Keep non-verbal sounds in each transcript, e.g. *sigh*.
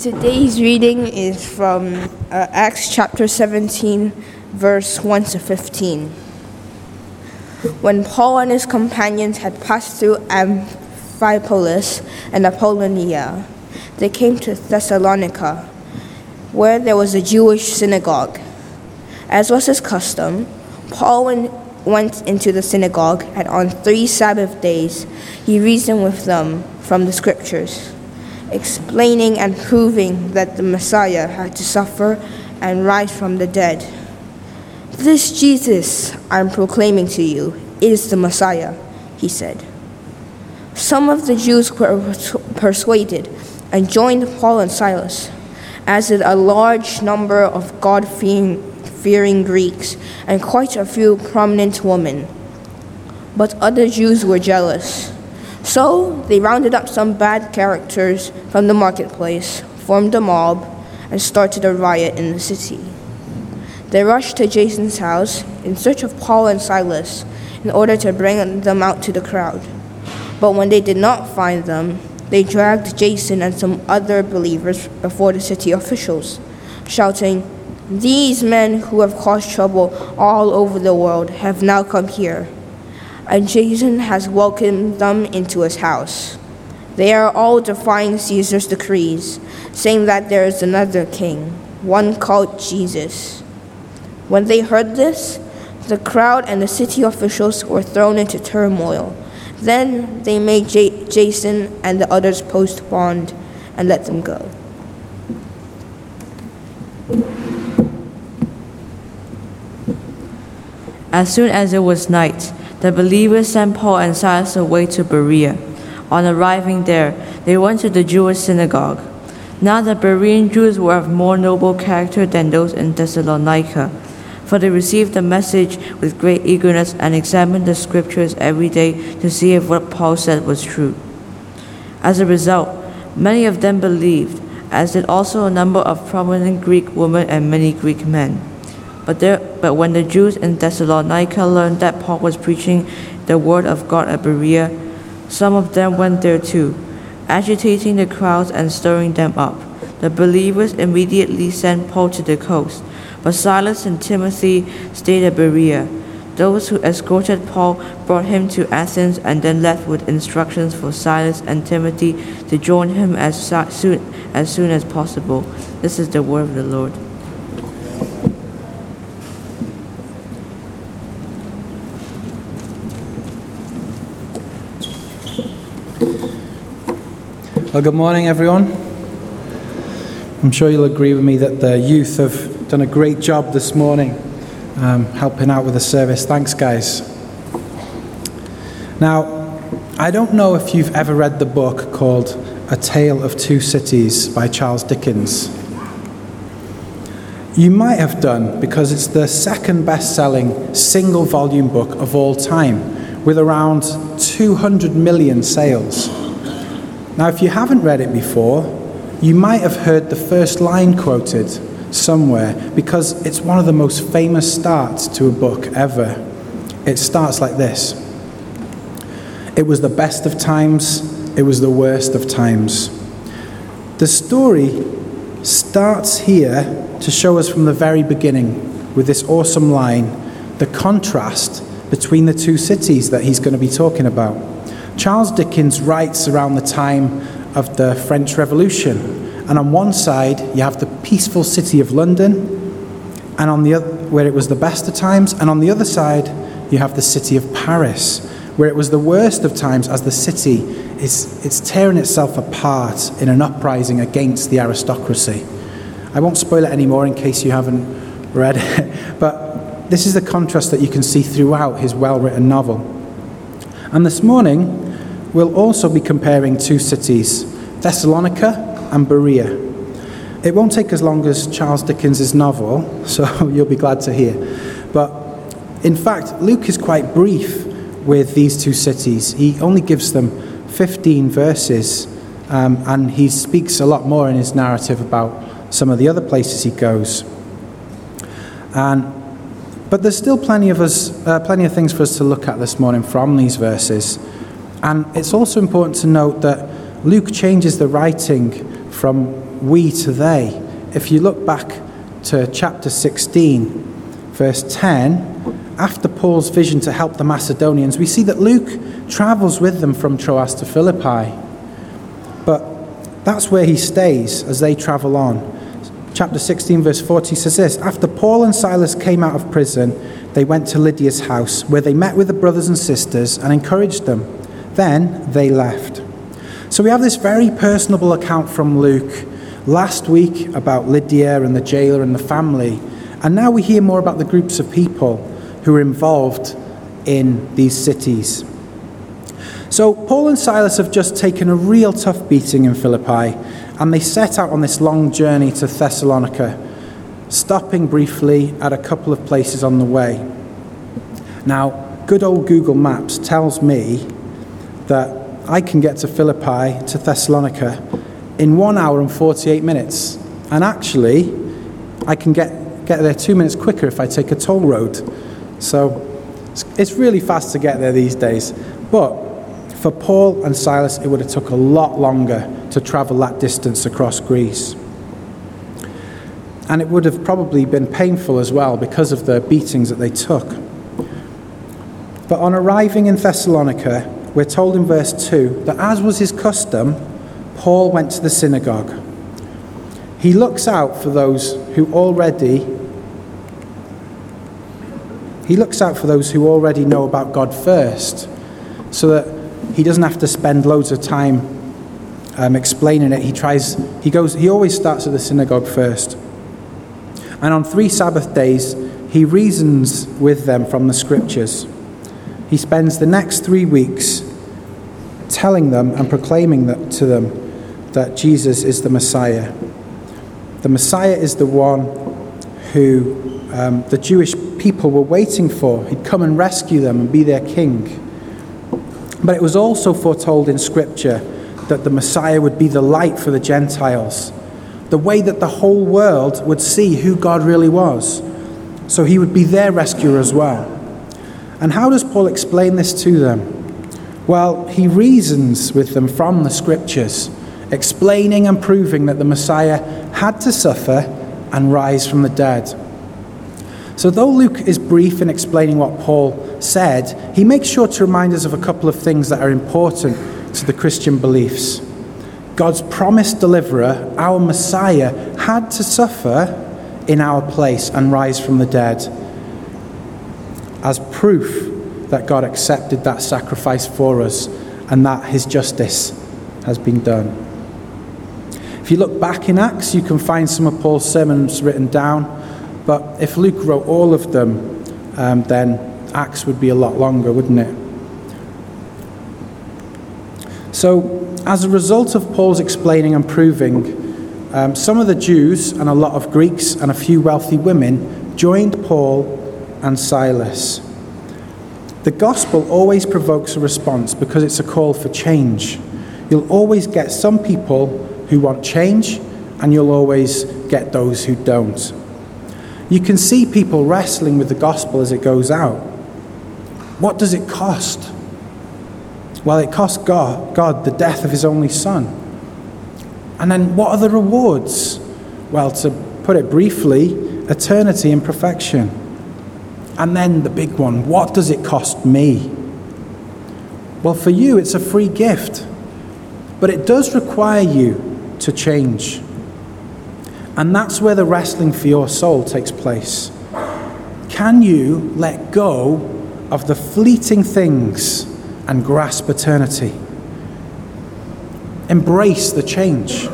Today's reading is from uh, Acts chapter 17, verse 1 to 15. When Paul and his companions had passed through Amphipolis and Apollonia, they came to Thessalonica, where there was a Jewish synagogue. As was his custom, Paul went into the synagogue, and on three Sabbath days he reasoned with them from the scriptures explaining and proving that the Messiah had to suffer and rise from the dead. This Jesus I'm proclaiming to you is the Messiah, he said. Some of the Jews were persuaded and joined Paul and Silas, as did a large number of God fearing Greeks and quite a few prominent women. But other Jews were jealous so they rounded up some bad characters from the marketplace, formed a mob, and started a riot in the city. They rushed to Jason's house in search of Paul and Silas in order to bring them out to the crowd. But when they did not find them, they dragged Jason and some other believers before the city officials, shouting, These men who have caused trouble all over the world have now come here and Jason has welcomed them into his house. They are all defying Caesar's decrees, saying that there is another king, one called Jesus. When they heard this, the crowd and the city officials were thrown into turmoil. Then they made J- Jason and the others post bond and let them go. As soon as it was night, the believers sent Paul and Silas away to Berea. On arriving there, they went to the Jewish synagogue. Now the Berean Jews were of more noble character than those in Thessalonica, for they received the message with great eagerness and examined the scriptures every day to see if what Paul said was true. As a result, many of them believed, as did also a number of prominent Greek women and many Greek men. But, there, but when the Jews in Thessalonica learned that Paul was preaching the word of God at Berea, some of them went there too, agitating the crowds and stirring them up. The believers immediately sent Paul to the coast, but Silas and Timothy stayed at Berea. Those who escorted Paul brought him to Athens and then left with instructions for Silas and Timothy to join him as soon as, soon as possible. This is the word of the Lord. Well, good morning, everyone. I'm sure you'll agree with me that the youth have done a great job this morning um, helping out with the service. Thanks, guys. Now, I don't know if you've ever read the book called A Tale of Two Cities by Charles Dickens. You might have done because it's the second best selling single volume book of all time, with around 200 million sales. Now, if you haven't read it before, you might have heard the first line quoted somewhere because it's one of the most famous starts to a book ever. It starts like this It was the best of times, it was the worst of times. The story starts here to show us from the very beginning with this awesome line the contrast between the two cities that he's going to be talking about. Charles Dickens writes around the time of the French Revolution, and on one side you have the peaceful city of London, and on the other, where it was the best of times, and on the other side you have the city of Paris, where it was the worst of times as the city is it's tearing itself apart in an uprising against the aristocracy. I won't spoil it anymore in case you haven't read it, *laughs* but this is the contrast that you can see throughout his well written novel. And this morning, we'll also be comparing two cities, Thessalonica and Berea. It won't take as long as Charles Dickens' novel, *laughs* so you'll be glad to hear. But in fact, Luke is quite brief with these two cities. He only gives them 15 verses, um, and he speaks a lot more in his narrative about some of the other places he goes. And, but there's still plenty of, us, uh, plenty of things for us to look at this morning from these verses. And it's also important to note that Luke changes the writing from we to they. If you look back to chapter 16, verse 10, after Paul's vision to help the Macedonians, we see that Luke travels with them from Troas to Philippi. But that's where he stays as they travel on. Chapter 16, verse 40 says this After Paul and Silas came out of prison, they went to Lydia's house, where they met with the brothers and sisters and encouraged them. Then they left. So we have this very personable account from Luke last week about Lydia and the jailer and the family. And now we hear more about the groups of people who are involved in these cities. So, Paul and Silas have just taken a real tough beating in Philippi, and they set out on this long journey to Thessalonica, stopping briefly at a couple of places on the way. Now, good old Google Maps tells me that I can get to Philippi, to Thessalonica, in one hour and 48 minutes. And actually, I can get, get there two minutes quicker if I take a toll road. So it's, it's really fast to get there these days. But for Paul and Silas, it would have took a lot longer to travel that distance across Greece. And it would have probably been painful as well because of the beatings that they took. But on arriving in Thessalonica, we're told in verse 2 that as was his custom, Paul went to the synagogue. He looks out for those who already he looks out for those who already know about God first, so that he doesn't have to spend loads of time um, explaining it. He tries. He goes. He always starts at the synagogue first. And on three Sabbath days, he reasons with them from the scriptures. He spends the next three weeks telling them and proclaiming that, to them that Jesus is the Messiah. The Messiah is the one who um, the Jewish people were waiting for. He'd come and rescue them and be their king. But it was also foretold in Scripture that the Messiah would be the light for the Gentiles, the way that the whole world would see who God really was. So he would be their rescuer as well. And how does Paul explain this to them? Well, he reasons with them from the Scriptures, explaining and proving that the Messiah had to suffer and rise from the dead. So, though Luke is brief in explaining what Paul said, he makes sure to remind us of a couple of things that are important to the Christian beliefs. God's promised deliverer, our Messiah, had to suffer in our place and rise from the dead as proof that God accepted that sacrifice for us and that his justice has been done. If you look back in Acts, you can find some of Paul's sermons written down. But if Luke wrote all of them, um, then Acts would be a lot longer, wouldn't it? So, as a result of Paul's explaining and proving, um, some of the Jews and a lot of Greeks and a few wealthy women joined Paul and Silas. The gospel always provokes a response because it's a call for change. You'll always get some people who want change, and you'll always get those who don't. You can see people wrestling with the gospel as it goes out. What does it cost? Well, it cost God, God the death of his only son. And then what are the rewards? Well, to put it briefly, eternity and perfection. And then the big one what does it cost me? Well, for you, it's a free gift, but it does require you to change. And that's where the wrestling for your soul takes place. Can you let go of the fleeting things and grasp eternity? Embrace the change?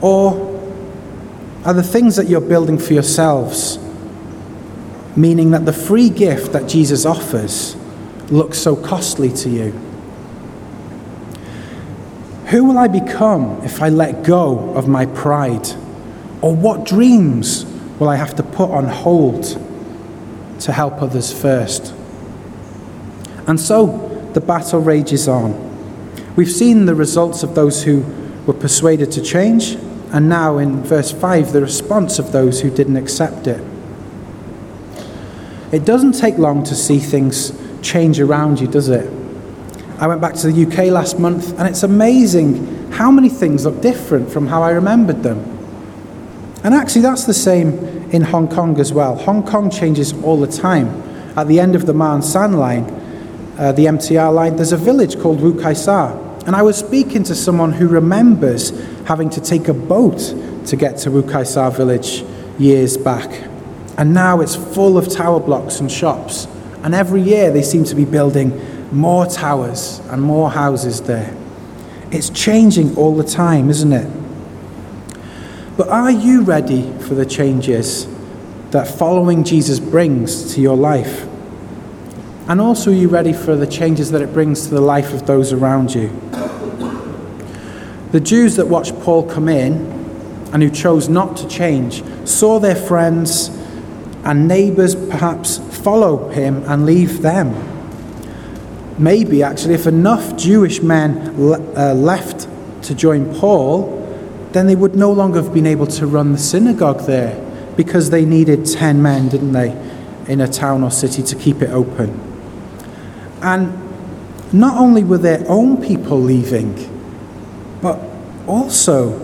Or are the things that you're building for yourselves, meaning that the free gift that Jesus offers looks so costly to you? Who will I become if I let go of my pride? Or what dreams will I have to put on hold to help others first? And so the battle rages on. We've seen the results of those who were persuaded to change, and now in verse 5, the response of those who didn't accept it. It doesn't take long to see things change around you, does it? I went back to the UK last month, and it's amazing how many things look different from how I remembered them? And actually, that's the same in Hong Kong as well. Hong Kong changes all the time. At the end of the Ma On Shan line, uh, the MTR line, there's a village called Wu Kai Sha. And I was speaking to someone who remembers having to take a boat to get to Wu Kai Sha village years back. And now it's full of tower blocks and shops. And every year they seem to be building more towers and more houses there. It's changing all the time, isn't it? But are you ready for the changes that following Jesus brings to your life? And also, are you ready for the changes that it brings to the life of those around you? The Jews that watched Paul come in and who chose not to change saw their friends and neighbours perhaps follow him and leave them. Maybe, actually, if enough Jewish men uh, left to join Paul, then they would no longer have been able to run the synagogue there because they needed 10 men, didn't they, in a town or city to keep it open. And not only were their own people leaving, but also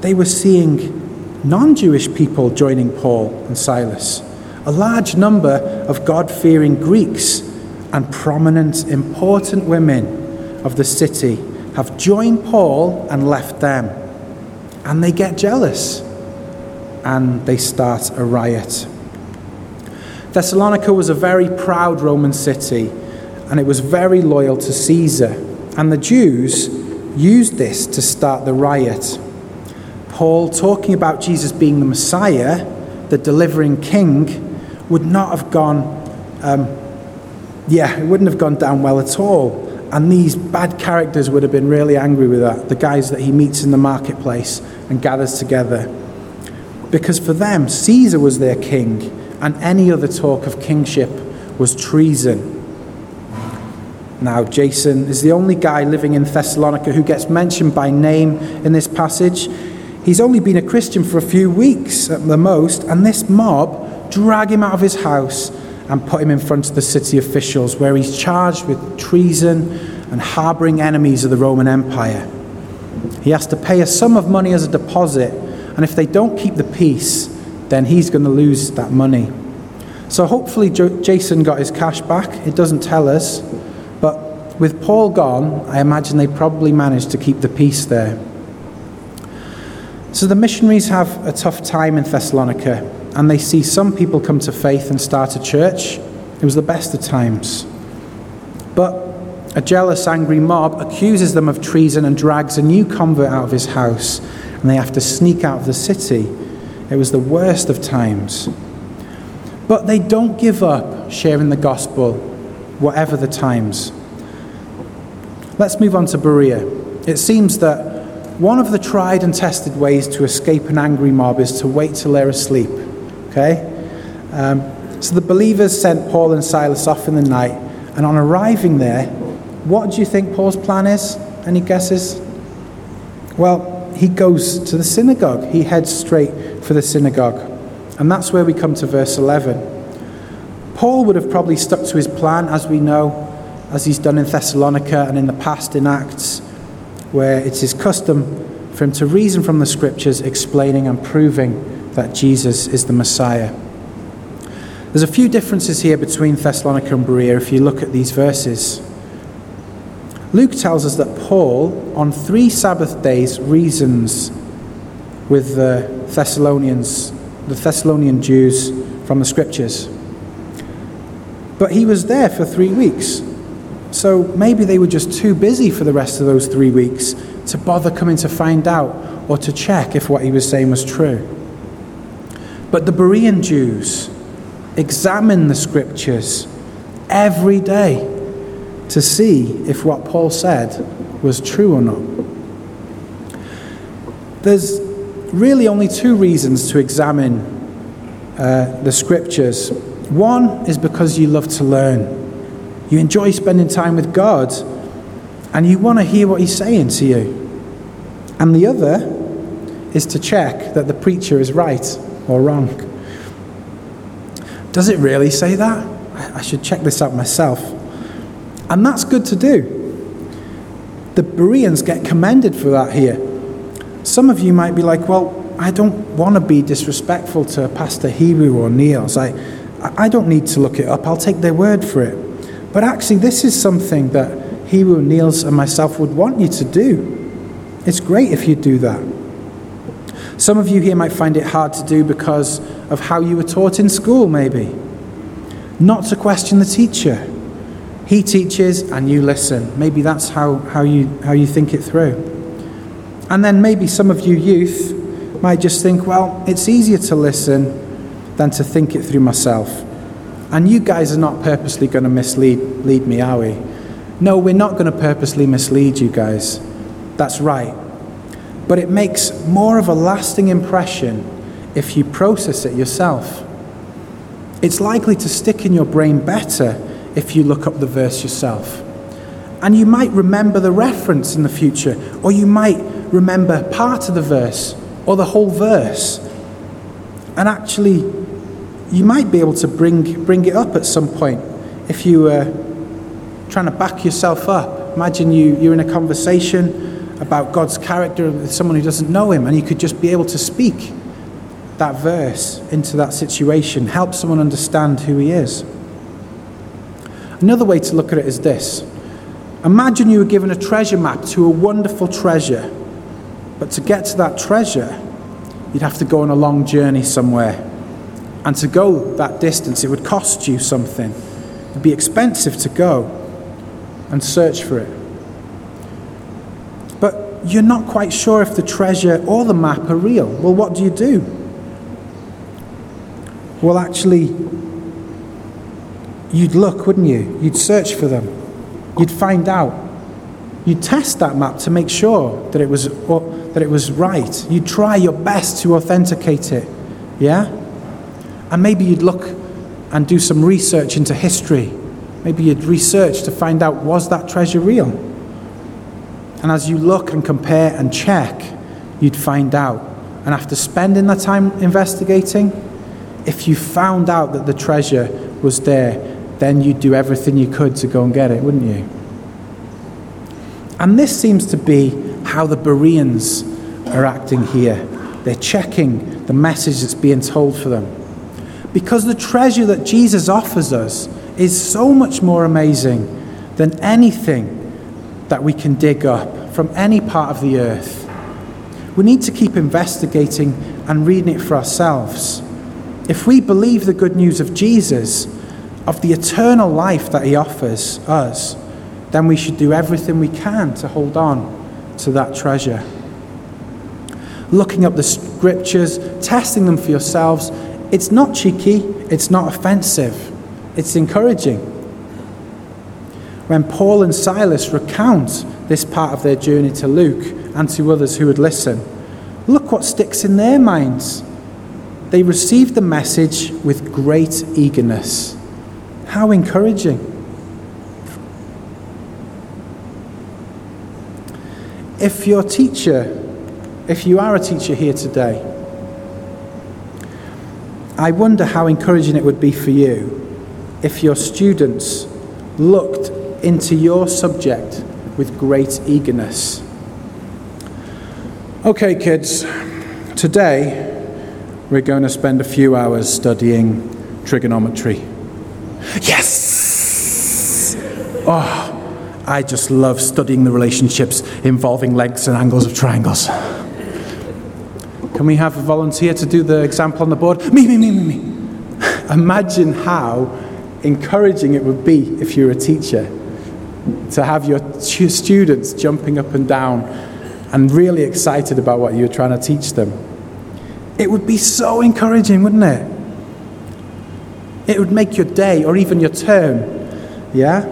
they were seeing non Jewish people joining Paul and Silas. A large number of God fearing Greeks and prominent, important women of the city have joined Paul and left them. And they get jealous and they start a riot. Thessalonica was a very proud Roman city and it was very loyal to Caesar. And the Jews used this to start the riot. Paul, talking about Jesus being the Messiah, the delivering king, would not have gone um, yeah, it wouldn't have gone down well at all. And these bad characters would have been really angry with that, the guys that he meets in the marketplace and gathers together. Because for them, Caesar was their king, and any other talk of kingship was treason. Now, Jason is the only guy living in Thessalonica who gets mentioned by name in this passage. He's only been a Christian for a few weeks at the most, and this mob drag him out of his house and put him in front of the city officials, where he's charged with treason and harboring enemies of the Roman Empire. He has to pay a sum of money as a deposit, and if they don't keep the peace, then he's going to lose that money. So hopefully, Jason got his cash back. It doesn't tell us. But with Paul gone, I imagine they probably managed to keep the peace there. So the missionaries have a tough time in Thessalonica and they see some people come to faith and start a church. It was the best of times. But a jealous, angry mob accuses them of treason and drags a new convert out of his house, and they have to sneak out of the city. It was the worst of times. But they don't give up sharing the gospel, whatever the times. Let's move on to Berea. It seems that one of the tried and tested ways to escape an angry mob is to wait till they're asleep. Okay? Um, so the believers sent Paul and Silas off in the night, and on arriving there, what do you think Paul's plan is? Any guesses? Well, he goes to the synagogue. He heads straight for the synagogue. And that's where we come to verse 11. Paul would have probably stuck to his plan, as we know, as he's done in Thessalonica and in the past in Acts, where it's his custom for him to reason from the scriptures, explaining and proving that Jesus is the Messiah. There's a few differences here between Thessalonica and Berea if you look at these verses. Luke tells us that Paul, on three Sabbath days, reasons with the Thessalonians, the Thessalonian Jews from the scriptures. But he was there for three weeks. So maybe they were just too busy for the rest of those three weeks to bother coming to find out or to check if what he was saying was true. But the Berean Jews examine the scriptures every day to see if what Paul said was true or not. There's really only two reasons to examine uh, the scriptures. One is because you love to learn, you enjoy spending time with God, and you want to hear what He's saying to you. And the other is to check that the preacher is right or wrong. Does it really say that? I should check this out myself. And that's good to do. the Bereans get commended for that here. Some of you might be like, well, I don't want to be disrespectful to Pastor Hebrew or Neil. So I, I don't need to look it up. I'll take their word for it. But actually, this is something that Hebrew, Niels, and myself would want you to do. It's great if you do that. Some of you here might find it hard to do because of how you were taught in school, maybe. Not to question the teacher. He teaches and you listen. Maybe that's how, how, you, how you think it through. And then maybe some of you youth might just think, well, it's easier to listen than to think it through myself. And you guys are not purposely going to mislead lead me, are we? No, we're not going to purposely mislead you guys. That's right. But it makes more of a lasting impression if you process it yourself. It's likely to stick in your brain better if you look up the verse yourself. And you might remember the reference in the future, or you might remember part of the verse or the whole verse. And actually, you might be able to bring, bring it up at some point if you were trying to back yourself up. Imagine you, you're in a conversation about God's character with someone who doesn't know Him, and you could just be able to speak that verse into that situation, help someone understand who He is. Another way to look at it is this Imagine you were given a treasure map to a wonderful treasure but to get to that treasure, you'd have to go on a long journey somewhere. And to go that distance, it would cost you something. It'd be expensive to go and search for it. You're not quite sure if the treasure or the map are real. Well, what do you do? Well, actually, you'd look, wouldn't you? You'd search for them. You'd find out. You'd test that map to make sure that it was that it was right. You'd try your best to authenticate it. Yeah? And maybe you'd look and do some research into history. Maybe you'd research to find out was that treasure real? And as you look and compare and check, you'd find out. And after spending that time investigating, if you found out that the treasure was there, then you'd do everything you could to go and get it, wouldn't you? And this seems to be how the Bereans are acting here. They're checking the message that's being told for them. Because the treasure that Jesus offers us is so much more amazing than anything that we can dig up from any part of the earth. We need to keep investigating and reading it for ourselves. If we believe the good news of Jesus, of the eternal life that he offers us, then we should do everything we can to hold on to that treasure. Looking up the scriptures, testing them for yourselves, it's not cheeky, it's not offensive, it's encouraging. When Paul and Silas recount this part of their journey to Luke and to others who would listen, look what sticks in their minds. They received the message with great eagerness. How encouraging! if your teacher, if you are a teacher here today, I wonder how encouraging it would be for you if your students looked into your subject with great eagerness. Okay, kids, today we're going to spend a few hours studying trigonometry. Yes! Oh, I just love studying the relationships involving lengths and angles of triangles. Can we have a volunteer to do the example on the board? Me, me, me, me, me. Imagine how encouraging it would be if you were a teacher to have your students jumping up and down and really excited about what you're trying to teach them. It would be so encouraging, wouldn't it? It would make your day or even your term, yeah?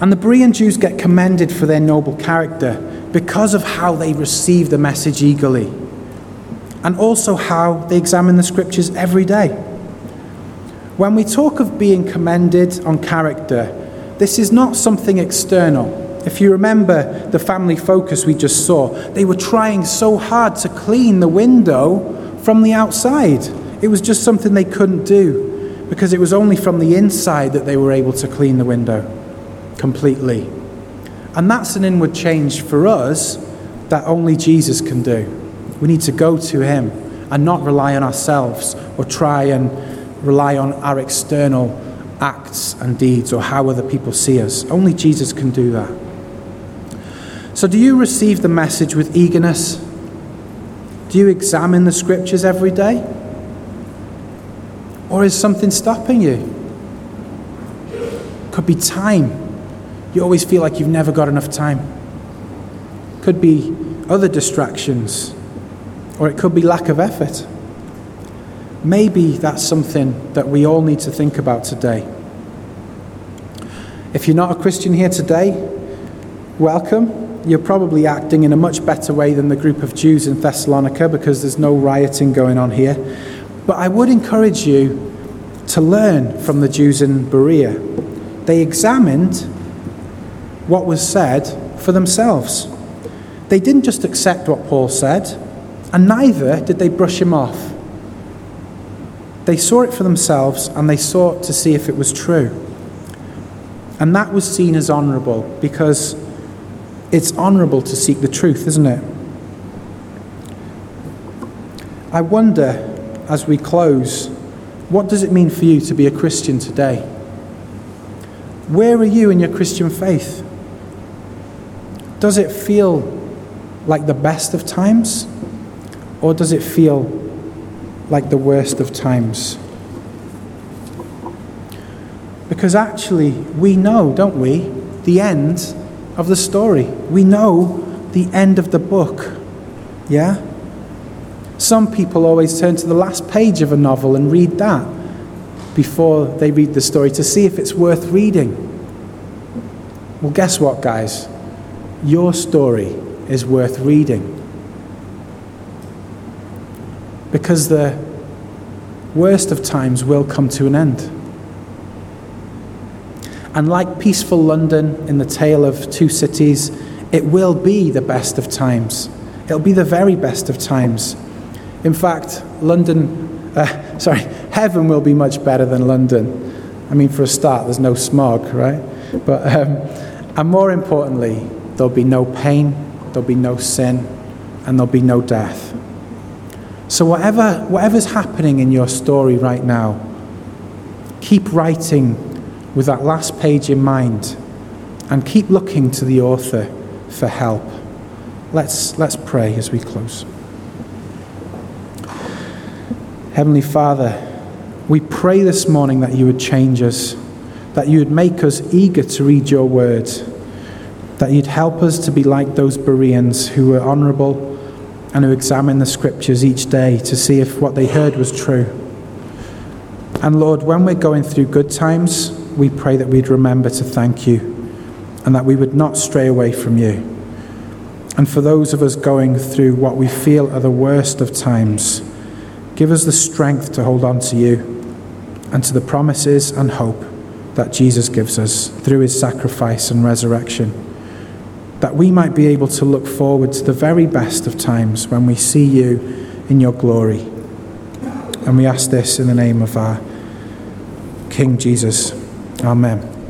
And the Berean Jews get commended for their noble character because of how they receive the message eagerly and also how they examine the scriptures every day. When we talk of being commended on character, this is not something external. If you remember the family focus we just saw, they were trying so hard to clean the window from the outside. It was just something they couldn't do because it was only from the inside that they were able to clean the window completely. And that's an inward change for us that only Jesus can do. We need to go to Him and not rely on ourselves or try and rely on our external acts and deeds or how other people see us. Only Jesus can do that. So, do you receive the message with eagerness? Do you examine the scriptures every day? Or is something stopping you? Could be time. You always feel like you've never got enough time. Could be other distractions, or it could be lack of effort. Maybe that's something that we all need to think about today. If you're not a Christian here today, welcome. You're probably acting in a much better way than the group of Jews in Thessalonica because there's no rioting going on here. But I would encourage you to learn from the Jews in Berea. They examined what was said for themselves. They didn't just accept what Paul said, and neither did they brush him off. They saw it for themselves and they sought to see if it was true. And that was seen as honourable because it's honourable to seek the truth, isn't it? I wonder as we close, what does it mean for you to be a Christian today? Where are you in your Christian faith? Does it feel like the best of times? Or does it feel like the worst of times? Because actually, we know, don't we, the end of the story. We know the end of the book. Yeah? Some people always turn to the last page of a novel and read that before they read the story to see if it's worth reading. Well, guess what, guys? Your story is worth reading. Because the worst of times will come to an end. And like peaceful London in the tale of two cities, it will be the best of times. It'll be the very best of times. In fact, London, uh, *laughs* sorry, heaven will be much better than London. I mean, for a start, there's no smog, right? But, um, and more importantly, there'll be no pain, there'll be no sin, and there'll be no death. So, whatever, whatever's happening in your story right now, keep writing with that last page in mind and keep looking to the author for help. Let's, let's pray as we close. Heavenly Father, we pray this morning that you would change us, that you would make us eager to read your word, that you'd help us to be like those Bereans who were honourable and who examine the scriptures each day to see if what they heard was true. And Lord, when we're going through good times, we pray that we'd remember to thank you and that we would not stray away from you. And for those of us going through what we feel are the worst of times, Give us the strength to hold on to you and to the promises and hope that Jesus gives us through his sacrifice and resurrection, that we might be able to look forward to the very best of times when we see you in your glory. And we ask this in the name of our King Jesus. Amen.